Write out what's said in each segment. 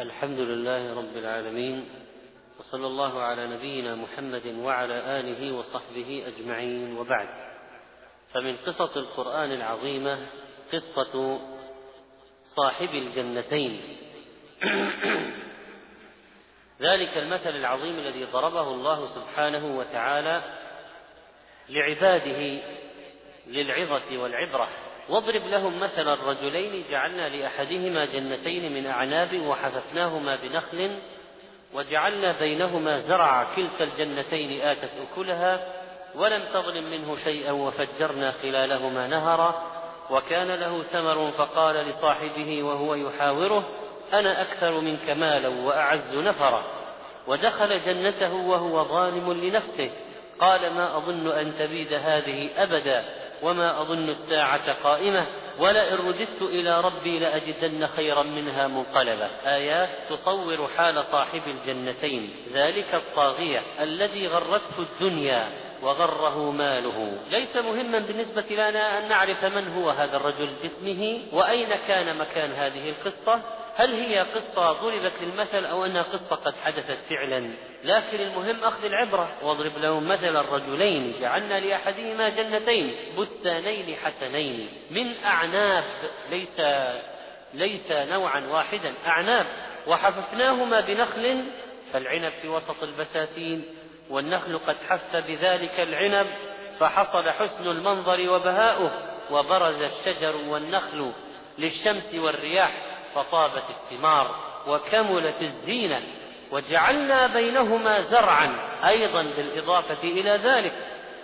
الحمد لله رب العالمين وصلى الله على نبينا محمد وعلى آله وصحبه أجمعين وبعد. فمن قصص القرآن العظيمة قصة صاحب الجنتين. ذلك المثل العظيم الذي ضربه الله سبحانه وتعالى لعباده للعظة والعبرة. واضرب لهم مثل الرجلين جعلنا لأحدهما جنتين من أعناب وحففناهما بنخل وجعلنا بينهما زرعا كلتا الجنتين آتت أكلها ولم تظلم منه شيئا وفجرنا خلالهما نهرا وكان له ثمر فقال لصاحبه وهو يحاوره أنا أكثر منك مالا وأعز نفرا ودخل جنته وهو ظالم لنفسه قال ما أظن أن تبيد هذه أبدا وما أظن الساعة قائمة ولئن رددت إلى ربي لأجدن خيرا منها منقلبا. آيات تصور حال صاحب الجنتين. ذلك الطاغية الذي غرته الدنيا وغره ماله. ليس مهما بالنسبة لنا أن نعرف من هو هذا الرجل باسمه وأين كان مكان هذه القصة. هل هي قصة ضربت للمثل أو أنها قصة قد حدثت فعلا؟ لكن المهم أخذ العبرة. واضرب لهم مثل الرجلين جعلنا لأحدهما جنتين بستانين حسنين. من أعناب ليس ليس نوعا واحدا أعناب وحففناهما بنخل فالعنب في وسط البساتين. والنخل قد حف بذلك العنب فحصل حسن المنظر وبهاؤه. وبرز الشجر والنخل للشمس والرياح. فطابت الثمار وكملت الزينة وجعلنا بينهما زرعا أيضا بالإضافة إلى ذلك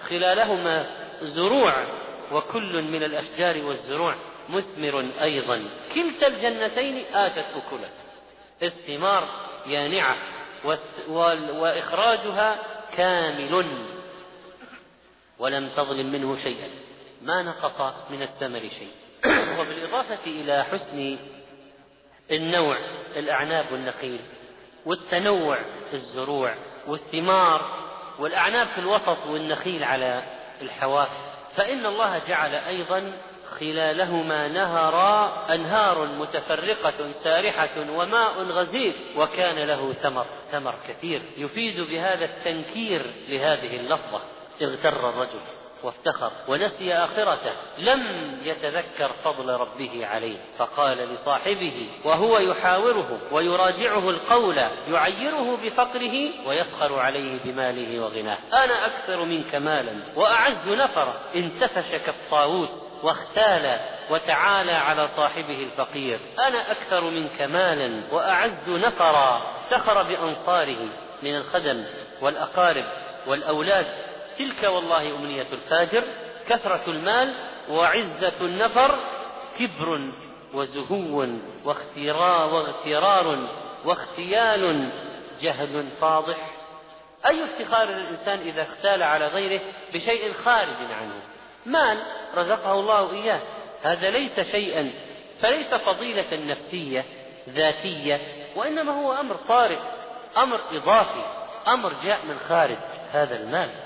خلالهما زروع وكل من الأشجار والزروع مثمر أيضا كلتا الجنتين آتت أكلها الثمار يانعة وإخراجها كامل ولم تظلم منه شيئا ما نقص من الثمر شيء وبالإضافة إلى حسن النوع الأعناب والنخيل والتنوع في الزروع والثمار والأعناب في الوسط والنخيل على الحواف. فإن الله جعل أيضا خلالهما نهرا أنهار متفرقة سارحة وماء غزير وكان له ثمر ثمر كثير. يفيد بهذا التنكير لهذه اللفظة. اغتر الرجل. وافتخر ونسي آخرته لم يتذكر فضل ربه عليه. فقال لصاحبه وهو يحاوره ويراجعه القول يعيره بفقره ويفخر عليه بماله وغناه. أنا أكثر منك مالا وأعز نفرا. انتفش كالطاووس واختال وتعالى على صاحبه الفقير. أنا أكثر منك مالا وأعز نفرا. افتخر بأنصاره من الخدم والأقارب والأولاد تلك والله أمنية الفاجر كثرة المال وعزة النفر كبر وزهو واختراء واغترار واختيال جهل فاضح. أي افتخار للإنسان إذا اختال على غيره بشيء خارج عنه؟ مال رزقه الله إياه. هذا ليس شيئا فليس فضيلة نفسية ذاتية وإنما هو أمر طارئ أمر إضافي أمر جاء من خارج هذا المال.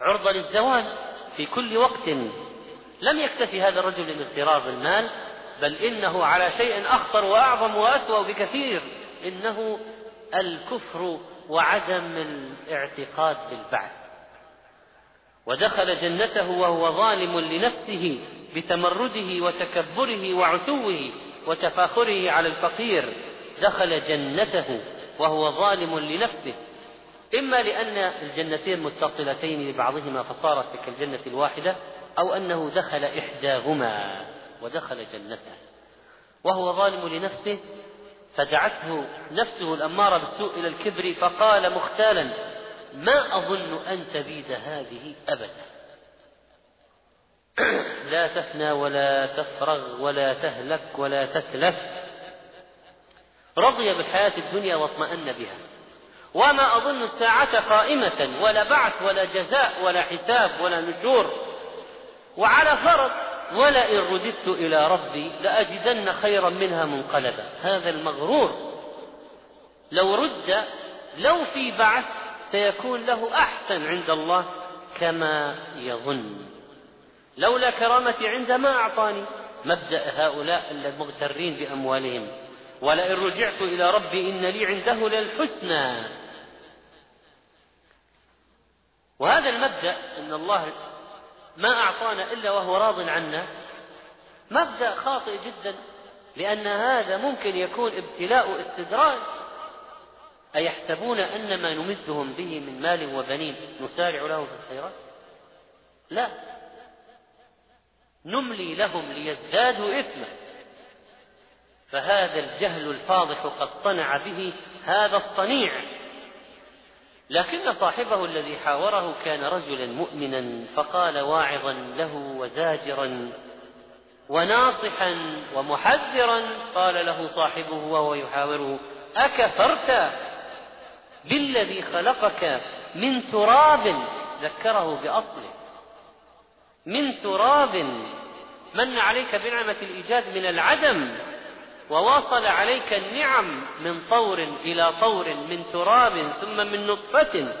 عرضة للزوال في كل وقت. لم يكتفي هذا الرجل بالاغترار بالمال بل إنه على شيء أخطر وأعظم وأسوأ بكثير إنه الكفر وعدم الاعتقاد بالبعث. ودخل جنته وهو ظالم لنفسه بتمرده وتكبره وعتوه وتفاخره على الفقير. دخل جنته وهو ظالم لنفسه. إما لأن الجنتين متصلتين ببعضهما فصارت كالجنة الواحدة أو أنه دخل إحداهما ودخل جنته. وهو ظالم لنفسه فدعته نفسه الأمارة بالسوء إلى الكبر فقال مختالا ما أظن أن تبيد هذه أبدا. لا تفنى ولا تفرغ ولا تهلك ولا تتلف. رضي بالحياة الدنيا واطمأن بها. وما أظن الساعة قائمة ولا بعث ولا جزاء ولا حساب ولا نشور. وعلى فرض ولئن رددت إلى ربي لأجدن خيرا منها منقلبا. هذا المغرور. لو رد لو في بعث سيكون له أحسن عند الله كما يظن. لولا كرامتي عنده ما أعطاني. مبدأ هؤلاء المغترين بأموالهم. ولئن رجعت إلى ربي إن لي عنده للحسنى. وهذا المبدأ أن الله ما أعطانا إلا وهو راض عنا مبدأ خاطئ جدا لأن هذا ممكن يكون ابتلاء استدراج. أيحسبون أن ما نمدهم به من مال وبنين؟ نسارع له في الخيرات؟ لا. نملي لهم ليزدادوا إثما. فهذا الجهل الفاضح قد صنع به هذا الصنيع. لكن صاحبه الذي حاوره كان رجلا مؤمنا فقال واعظا له وزاجرا وناصحا ومحذرا قال له صاحبه وهو يحاوره أكفرت بالذي خلقك من تراب؟ ذكره بأصله. من تراب من عليك بنعمة الإيجاد من العدم. وواصل عليك النعم من طور إلى طور من تراب ثم من نطفة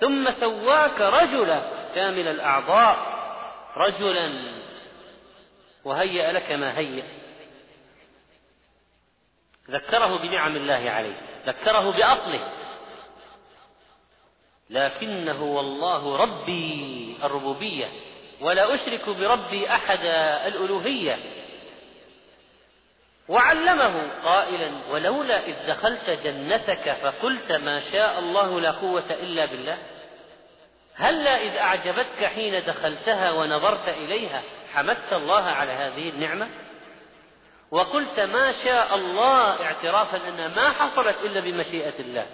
ثم سواك رجلا كامل الأعضاء. رجلا وهيأ لك ما هيأ. ذكره بنعم الله عليه ذكره بأصله. لكنه والله ربي الربوبية ولا أشرك بربي أحد الألوهية. وعلمه قائلا ولولا إذ دخلت جنتك فقلت ما شاء الله لا قوة إلا بالله هلا إذ أعجبتك حين دخلتها ونظرت إليها حمدت الله على هذه النعمة؟ وقلت ما شاء الله اعترافا أنها ما حصلت إلا بمشيئة الله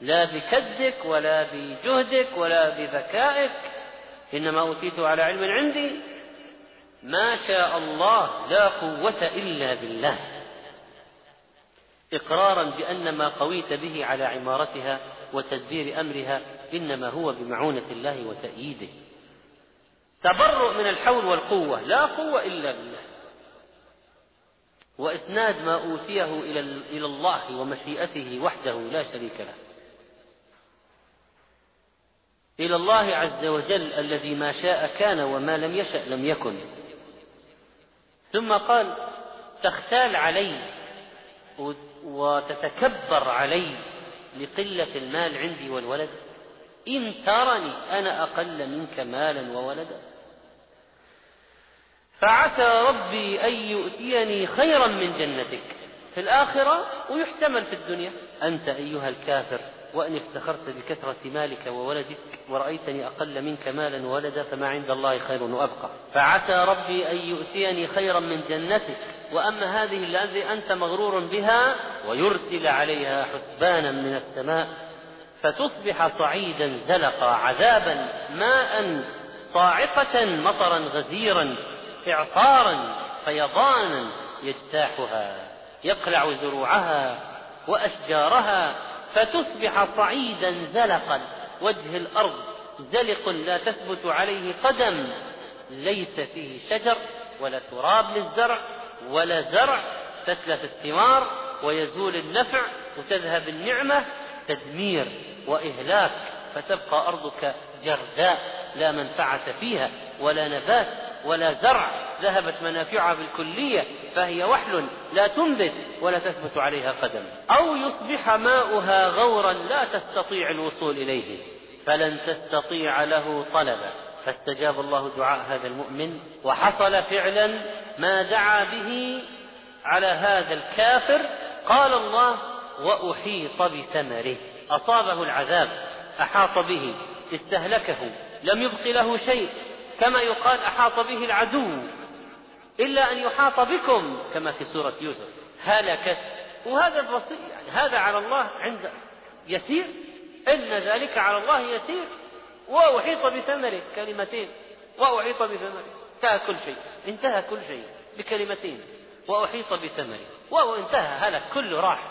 لا بكدك ولا بجهدك ولا بذكائك إنما أوتيته على علم عندي ما شاء الله لا قوة إلا بالله. إقرارا بأن ما قويت به على عمارتها وتدبير أمرها إنما هو بمعونة الله وتأييده. تبرؤ من الحول والقوة لا قوة إلا بالله. وإسناد ما أوتيه إلى الله ومشيئته وحده لا شريك له. إلى الله عز وجل الذي ما شاء كان وما لم يشأ لم يكن. ثم قال تختال علي وتتكبر علي لقلة المال عندي والولد. إن ترني أنا أقل منك مالا وولدا. فعسى ربي أن يؤتيني خيرا من جنتك. في الآخرة ويحتمل في الدنيا. أنت أيها الكافر. وأن افتخرت بكثرة مالك وولدك ورأيتني أقل منك مالا وولدا فما عند الله خير وأبقى. فعسى ربي أن يؤتيني خيرا من جنتك وأما هذه الذي أنت مغرور بها ويرسل عليها حسبانا من السماء فتصبح صعيدا زلقا عذابا ماء صاعقة مطرا غزيرا إعصارا فيضانا يجتاحها يقلع زروعها وأشجارها فتصبح صعيدا زلقا وجه الأرض زلق لا تثبت عليه قدم. ليس فيه شجر ولا تراب للزرع ولا زرع تتلف الثمار ويزول النفع وتذهب النعمة. تدمير وإهلاك فتبقى أرضك جرداء لا منفعة فيها ولا نبات. ولا زرع ذهبت منافعها بالكلية فهي وحل لا تنبت ولا تثبت عليها قدم. أو يصبح ماؤها غورا لا تستطيع الوصول إليه. فلن تستطيع له طلبا. فاستجاب الله دعاء هذا المؤمن وحصل فعلا ما دعا به على هذا الكافر. قال الله وأحيط بثمره. أصابه العذاب أحاط به استهلكه لم يبق له شيء. كما يقال أحاط به العدو إلا أن يحاط بكم كما في سورة يوسف. هلكت وهذا البسيط يعني هذا على الله عند يسير إن ذلك على الله يسير. وأحيط بثمره كلمتين. وأحيط بثمره. انتهى كل شيء. انتهى كل شيء بكلمتين. وأحيط بثمره. وانتهى هلك كله راح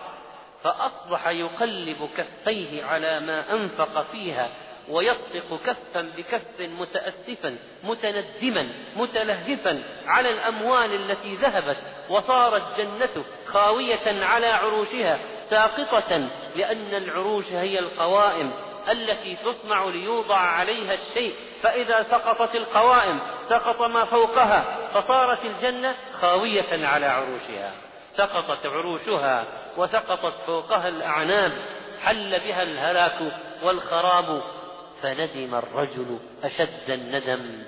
فأصبح يقلب كفيه على ما أنفق فيها. ويصدق كفا بكف متأسفا متندما متلهفا على الأموال التي ذهبت وصارت جنته خاوية على عروشها ساقطة لأن العروش هي القوائم التي تصنع ليوضع عليها الشيء. فإذا سقطت القوائم سقط ما فوقها فصارت الجنة خاوية على عروشها. سقطت عروشها وسقطت فوقها الأعناب حل بها الهلاك والخراب فندم الرجل أشد الندم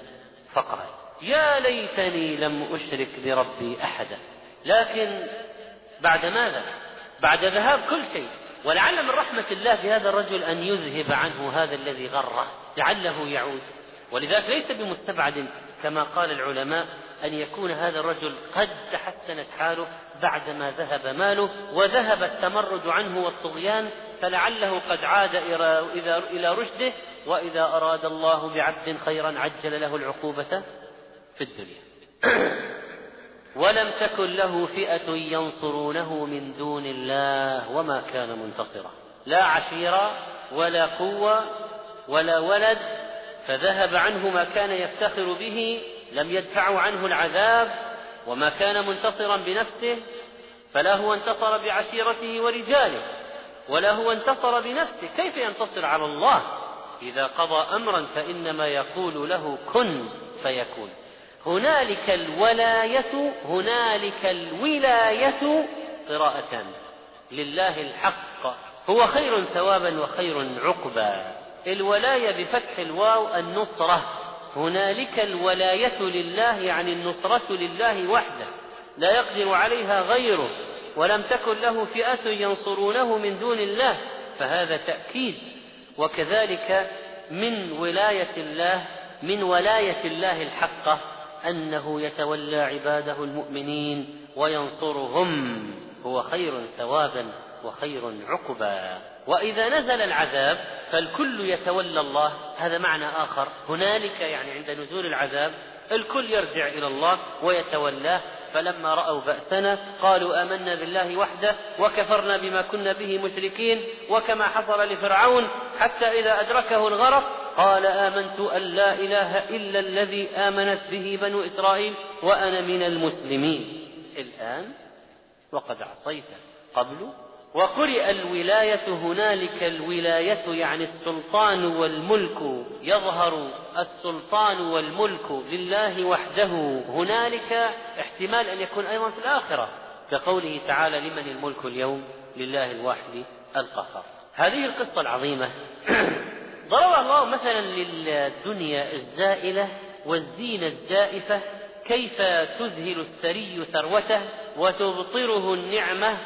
فقال يا ليتني لم أشرك بربي أحدا. لكن بعد ماذا؟ بعد ذهاب كل شيء. ولعل من رحمة الله بهذا الرجل أن يذهب عنه هذا الذي غره لعله يعود. ولذلك ليس بمستبعد كما قال العلماء أن يكون هذا الرجل قد تحسنت حاله بعدما ذهب ماله وذهب التمرد عنه والطغيان فلعله قد عاد إلى رشده وإذا أراد الله بعبد خيرا عجل له العقوبة في الدنيا. ولم تكن له فئة ينصرونه من دون الله وما كان منتصرا. لا عشيرة ولا قوة ولا ولد فذهب عنه ما كان يفتخر به لم يدفعوا عنه العذاب وما كان منتصرا بنفسه فلا هو انتصر بعشيرته ورجاله. ولا هو انتصر بنفسه. كيف ينتصر على الله؟ إذا قضى أمرا فإنما يقول له كن فيكون. هنالك الولاية هنالك الولاية قراءتان لله الحق. هو خير ثوابا وخير عقبا. الولاية بفتح الواو النصرة. هنالك الولاية لله يعني النصرة لله وحده. لا يقدر عليها غيره. ولم تكن له فئة ينصرونه من دون الله فهذا تأكيد. وكذلك من ولاية الله من ولاية الله الحقة أنه يتولى عباده المؤمنين وينصرهم. هو خير ثوابا وخير عقبا. وإذا نزل العذاب فالكل يتولى الله. هذا معنى آخر. هنالك يعني عند نزول العذاب الكل يرجع إلى الله ويتولاه. فلما رأوا بأسنا قالوا آمنا بالله وحده وكفرنا بما كنا به مشركين وكما حصل لفرعون حتى إذا أدركه الغرق قال آمنت أن لا إله إلا الذي آمنت به بنو إسرائيل وأنا من المسلمين. الآن وقد عصيت قبل وقرئ الولاية هنالك الولاية يعني السلطان والملك يظهر السلطان والملك لله وحده. هنالك احتمال أن يكون أيضا في الآخرة كقوله تعالى لمن الملك اليوم؟ لله الواحد القهار. هذه القصة العظيمة. ضرب الله مثلا للدنيا الزائلة والزينة الزائفة. كيف تذهل الثري ثروته وتبطره النعمة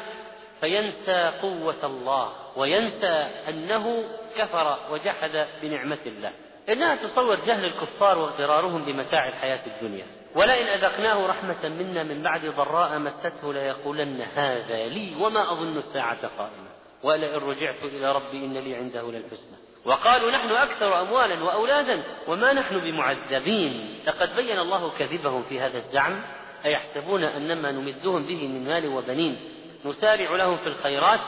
فينسى قوة الله وينسى أنه كفر وجحد بنعمة الله. إنها تصور جهل الكفار واغترارهم بمتاع الحياة الدنيا. ولئن أذقناه رحمة منا من بعد ضراء مسته ليقولن هذا لي وما أظن الساعة قائمة. ولئن رجعت إلى ربي إن لي عنده للحسنى. وقالوا نحن أكثر أموالا وأولادا وما نحن بمعذبين. لقد بين الله كذبهم في هذا الزعم. أيحسبون أنما نمدهم به من مال وبنين. نسارع لهم في الخيرات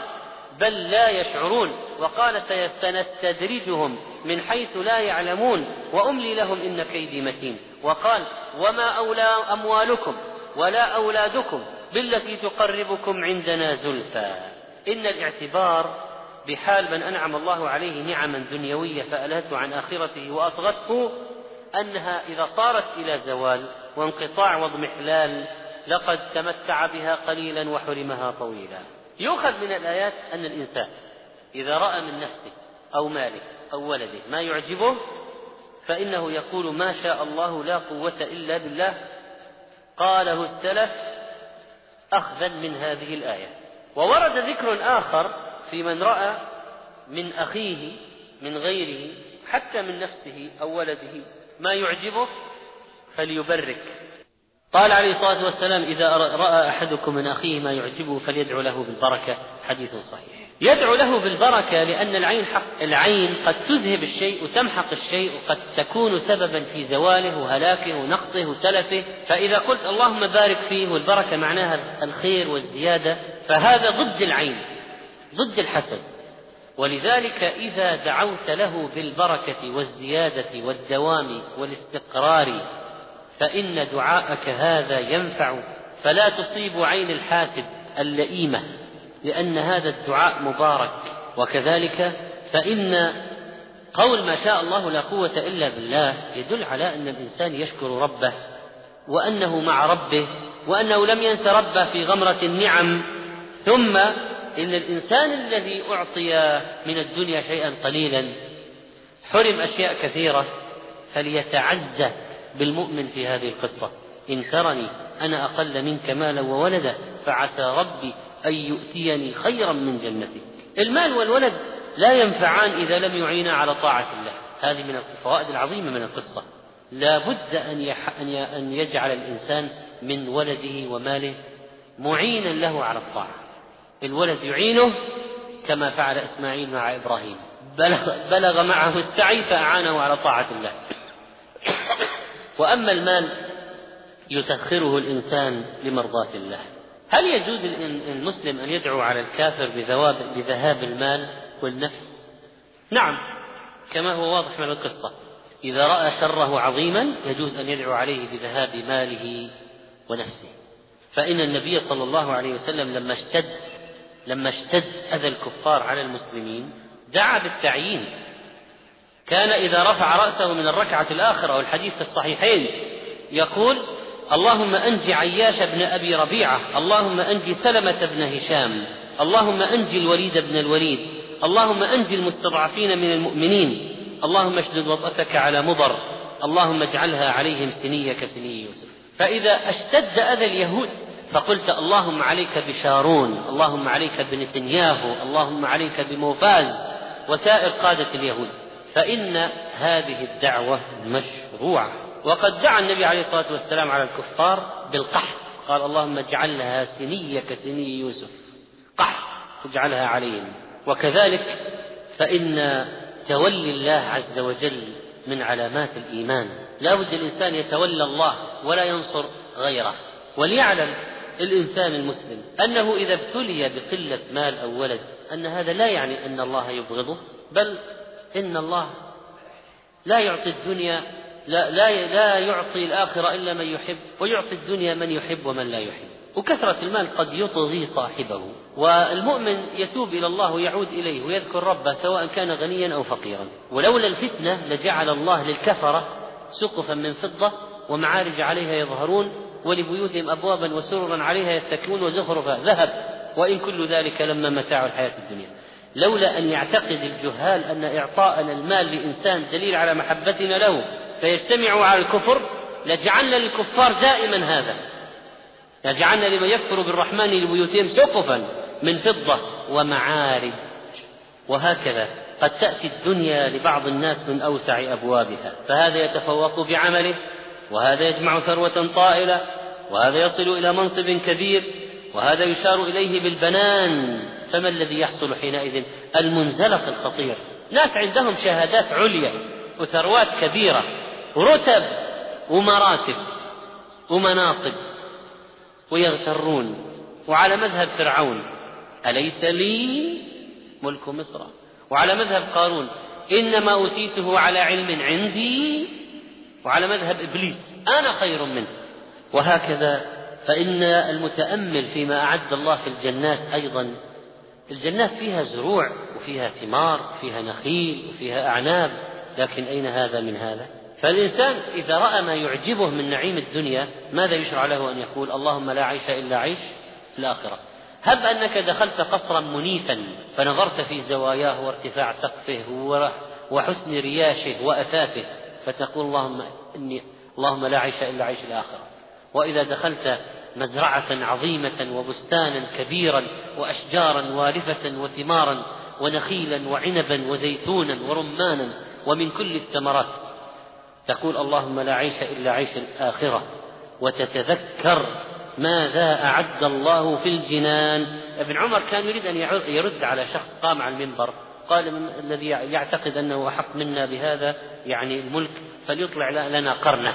بل لا يشعرون وقال سنستدرجهم من حيث لا يعلمون وأملي لهم إن كيدي متين. وقال وما أولى أموالكم ولا أولادكم بالتي تقربكم عندنا زلفى. إن الاعتبار بحال من أنعم الله عليه نعما دنيوية فألهته عن آخرته واطغته أنها إذا صارت إلى زوال وانقطاع واضمحلال لقد تمتع بها قليلا وحرمها طويلا. يؤخذ من الآيات أن الإنسان إذا رأى من نفسه أو ماله أو ولده ما يعجبه فإنه يقول ما شاء الله لا قوة إلا بالله. قاله السلف أخذا من هذه الآية. وورد ذكر آخر في من رأى من أخيه من غيره حتى من نفسه أو ولده ما يعجبه فليبرك. قال عليه الصلاة والسلام إذا رأى أحدكم من أخيه ما يعجبه فليدعو له بالبركة. حديث صحيح. يدعو له بالبركة لأن العين حق العين قد تذهب الشيء وتمحق الشيء وقد تكون سببا في زواله وهلاكه ونقصه وتلفه. فإذا قلت اللهم بارك فيه والبركة معناها الخير والزيادة فهذا ضد العين ضد الحسد. ولذلك إذا دعوت له بالبركة والزيادة والدوام والاستقرار فإن دعاءك هذا ينفع فلا تصيب عين الحاسد اللئيمة لأن هذا الدعاء مبارك. وكذلك فإن قول ما شاء الله لا قوة إلا بالله يدل على أن الإنسان يشكر ربه وأنه مع ربه وأنه لم ينس ربه في غمرة النعم. ثم إن الإنسان الذي أعطي من الدنيا شيئا قليلا حرم أشياء كثيرة فليتعزى بالمؤمن في هذه القصة. إن ترني أنا أقل منك مالا وولدا فعسى ربي أن يؤتيني خيرا من جنتك. المال والولد لا ينفعان إذا لم يعينا على طاعة الله. هذه من الفوائد العظيمة من القصة. لا بد أن, أن يجعل الإنسان من ولده وماله معينا له على الطاعة. الولد يعينه كما فعل إسماعيل مع إبراهيم. بلغ, بلغ معه السعي فأعانه على طاعة الله. وأما المال يسخره الإنسان لمرضاة الله. هل يجوز المسلم أن يدعو على الكافر بذهاب المال والنفس؟ نعم كما هو واضح من القصة. إذا رأى شره عظيما يجوز أن يدعو عليه بذهاب ماله ونفسه. فإن النبي صلى الله عليه وسلم لما اشتد لما اشتد أذى الكفار على المسلمين دعا بالتعيين. كان إذا رفع رأسه من الركعة الآخرة والحديث في الصحيحين يقول اللهم أنج عياش بن أبي ربيعة اللهم أنج سلمة بن هشام اللهم أنج الوليد بن الوليد اللهم أنج المستضعفين من المؤمنين اللهم اشدد وطأتك على مضر اللهم اجعلها عليهم سنية كسني يوسف. فإذا أشتد أذى اليهود فقلت اللهم عليك بشارون اللهم عليك بنتنياهو اللهم عليك بموفاز وسائر قادة اليهود. فإن هذه الدعوة مشروعة. وقد دعا النبي عليه الصلاة والسلام على الكفار بالقحط. قال اللهم اجعلها سنية كسني يوسف. قحط اجعلها عليهم. وكذلك فإن تولي الله عز وجل من علامات الإيمان. لا بد الإنسان يتولى الله ولا ينصر غيره. وليعلم الإنسان المسلم أنه إذا ابتلي بقلة مال أو ولد أن هذا لا يعني أن الله يبغضه بل إن الله لا يعطي الدنيا لا, لا, لا يعطي الآخرة إلا من يحب ويعطي الدنيا من يحب ومن لا يحب. وكثرة المال قد يطغي صاحبه والمؤمن يتوب إلى الله ويعود إليه ويذكر ربه سواء كان غنيا أو فقيرا. ولولا الفتنة لجعل الله للكفرة سقفا من فضة ومعارج عليها يظهرون ولبيوتهم أبوابا وسررا عليها يتكئون وزخرفا. ذهب وإن كل ذلك لما متاع الحياة الدنيا. لولا أن يعتقد الجهال أن إعطاءنا المال لإنسان دليل على محبتنا له فيجتمعوا على الكفر لجعلنا للكفار دائما هذا. لجعلنا لمن يكفر بالرحمن لبيوتهم سقفا من فضة ومعارج. وهكذا قد تأتي الدنيا لبعض الناس من أوسع أبوابها فهذا يتفوق بعمله وهذا يجمع ثروة طائلة وهذا يصل إلى منصب كبير وهذا يشار إليه بالبنان. فما الذي يحصل حينئذ؟ المنزلق الخطير. ناس عندهم شهادات عليا وثروات كبيرة ورتب ومراتب ومناصب ويغترون. وعلى مذهب فرعون أليس لي ملك مصر؟ وعلى مذهب قارون إنما أوتيته على علم عندي. وعلى مذهب إبليس أنا خير منه. وهكذا فإن المتأمل فيما أعد الله في الجنات أيضا الجنات فيها زروع وفيها ثمار وفيها نخيل وفيها أعناب. لكن أين هذا من هذا؟ فالإنسان إذا رأى ما يعجبه من نعيم الدنيا ماذا يشرع له أن يقول؟ اللهم لا عيش إلا عيش الآخرة. هب أنك دخلت قصرا منيفا فنظرت في زواياه وارتفاع سقفه وحسن رياشه وأثاثه فتقول اللهم إني اللهم لا عيش إلا عيش الآخرة. وإذا دخلت مزرعة عظيمة وبستانا كبيرا وأشجارا وارفة وثمارا ونخيلا وعنبا وزيتونا ورمانا ومن كل الثمرات. تقول اللهم لا عيش إلا عيش الآخرة وتتذكر ماذا أعد الله في الجنان. ابن عمر كان يريد أن يرد على شخص قام على المنبر قال الذي يعتقد أنه أحق منا بهذا يعني الملك فليطلع لنا قرنه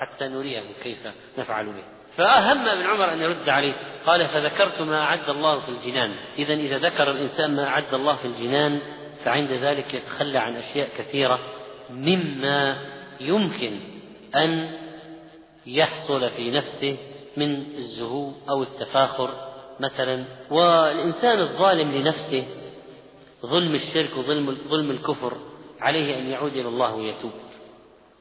حتى نريه كيف نفعل به. فأهم ابن عمر أن يرد عليه قال فذكرت ما أعد الله في الجنان. إذا إذا ذكر الإنسان ما أعد الله في الجنان فعند ذلك يتخلى عن أشياء كثيرة مما يمكن أن يحصل في نفسه من الزهو أو التفاخر مثلا. والإنسان الظالم لنفسه ظلم الشرك وظلم ظلم الكفر عليه أن يعود إلى الله ويتوب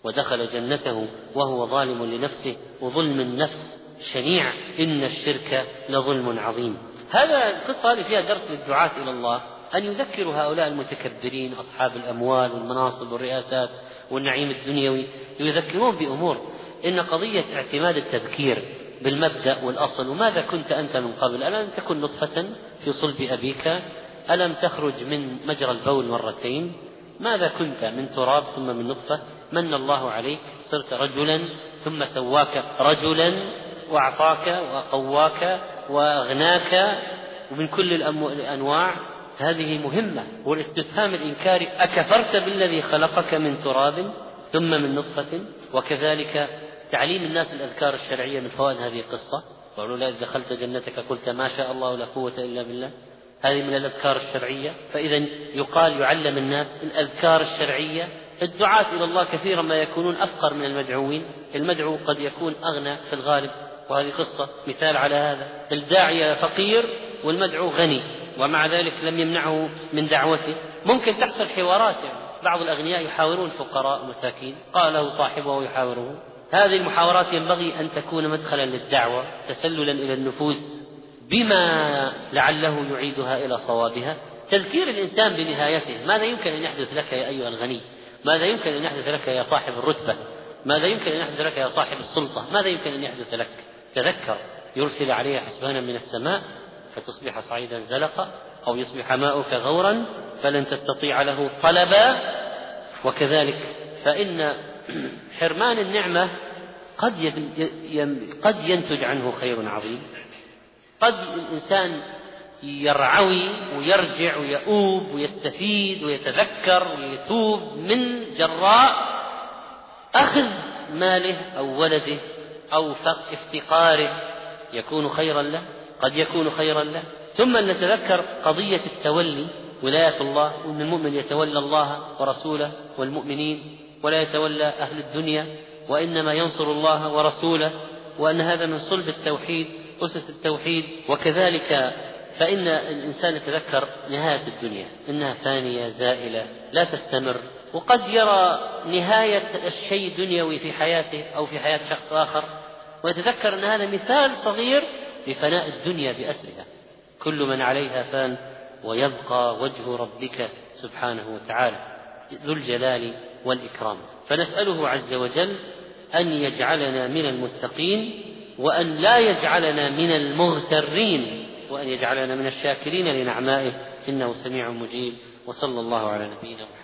ودخل جنته وهو ظالم لنفسه وظلم النفس شنيع إن الشرك لظلم عظيم. هذا القصة هذه فيها درس للدعاة إلى الله أن يذكروا هؤلاء المتكبرين أصحاب الأموال والمناصب والرئاسات والنعيم الدنيوي يذكرون بأمور. إن قضية اعتماد التذكير بالمبدأ والأصل وماذا كنت أنت من قبل؟ ألم تكن نطفة في صلب أبيك؟ ألم تخرج من مجرى البول مرتين؟ ماذا كنت من تراب ثم من نطفة؟ من الله عليك؟ صرت رجلا ثم سواك رجلا؟ وأعطاك وقواك وأغناك ومن كل الأنواع. هذه مهمة. والاستفهام الإنكاري أكفرت بالذي خلقك من تراب ثم من نطفة. وكذلك تعليم الناس الأذكار الشرعية من فوائد هذه القصة. قالوا لا إذا دخلت جنتك قلت ما شاء الله لا قوة إلا بالله. هذه من الأذكار الشرعية. فإذا يقال يعلم الناس الأذكار الشرعية. الدعاة إلى الله كثيرا ما يكونون أفقر من المدعوين. المدعو قد يكون أغنى في الغالب. وهذه قصة مثال على هذا. الداعية فقير والمدعو غني ومع ذلك لم يمنعه من دعوته. ممكن تحصل حوارات يعني. بعض الأغنياء يحاورون فقراء ومساكين قال له صاحبه يحاوره هذه المحاورات ينبغي أن تكون مدخلا للدعوة تسللا إلى النفوس بما لعله يعيدها إلى صوابها. تذكير الإنسان بنهايته ماذا يمكن أن يحدث لك يا أيها الغني؟ ماذا يمكن أن يحدث لك يا صاحب الرتبة؟ ماذا يمكن أن يحدث لك يا صاحب السلطة؟ ماذا يمكن أن يحدث لك؟ تذكر يرسل عليها حسبانا من السماء فتصبح صعيدا زلقا أو يصبح ماؤك غورا فلن تستطيع له طلبا وكذلك فإن حرمان النعمة قد قد ينتج عنه خير عظيم. قد الإنسان يرعوي ويرجع ويؤوب ويستفيد ويتذكر ويتوب من جراء أخذ ماله أو ولده أو افتقاره يكون خيرا له قد يكون خيرا له. ثم نتذكر قضية التولي ولاية الله وأن المؤمن يتولى الله ورسوله والمؤمنين ولا يتولى أهل الدنيا وإنما ينصر الله ورسوله وأن هذا من صلب التوحيد أسس التوحيد. وكذلك فإن الإنسان يتذكر نهاية الدنيا إنها فانية زائلة لا تستمر. وقد يرى نهاية الشيء الدنيوي في حياته أو في حياة شخص آخر ويتذكر أن هذا مثال صغير لفناء الدنيا بأسرها. كل من عليها فان ويبقى وجه ربك سبحانه وتعالى ذو الجلال والإكرام. فنسأله عز وجل أن يجعلنا من المتقين وأن لا يجعلنا من المغترين وأن يجعلنا من الشاكرين لنعمائه. إنه سميع مجيب. وصلى الله على نبينا محمد.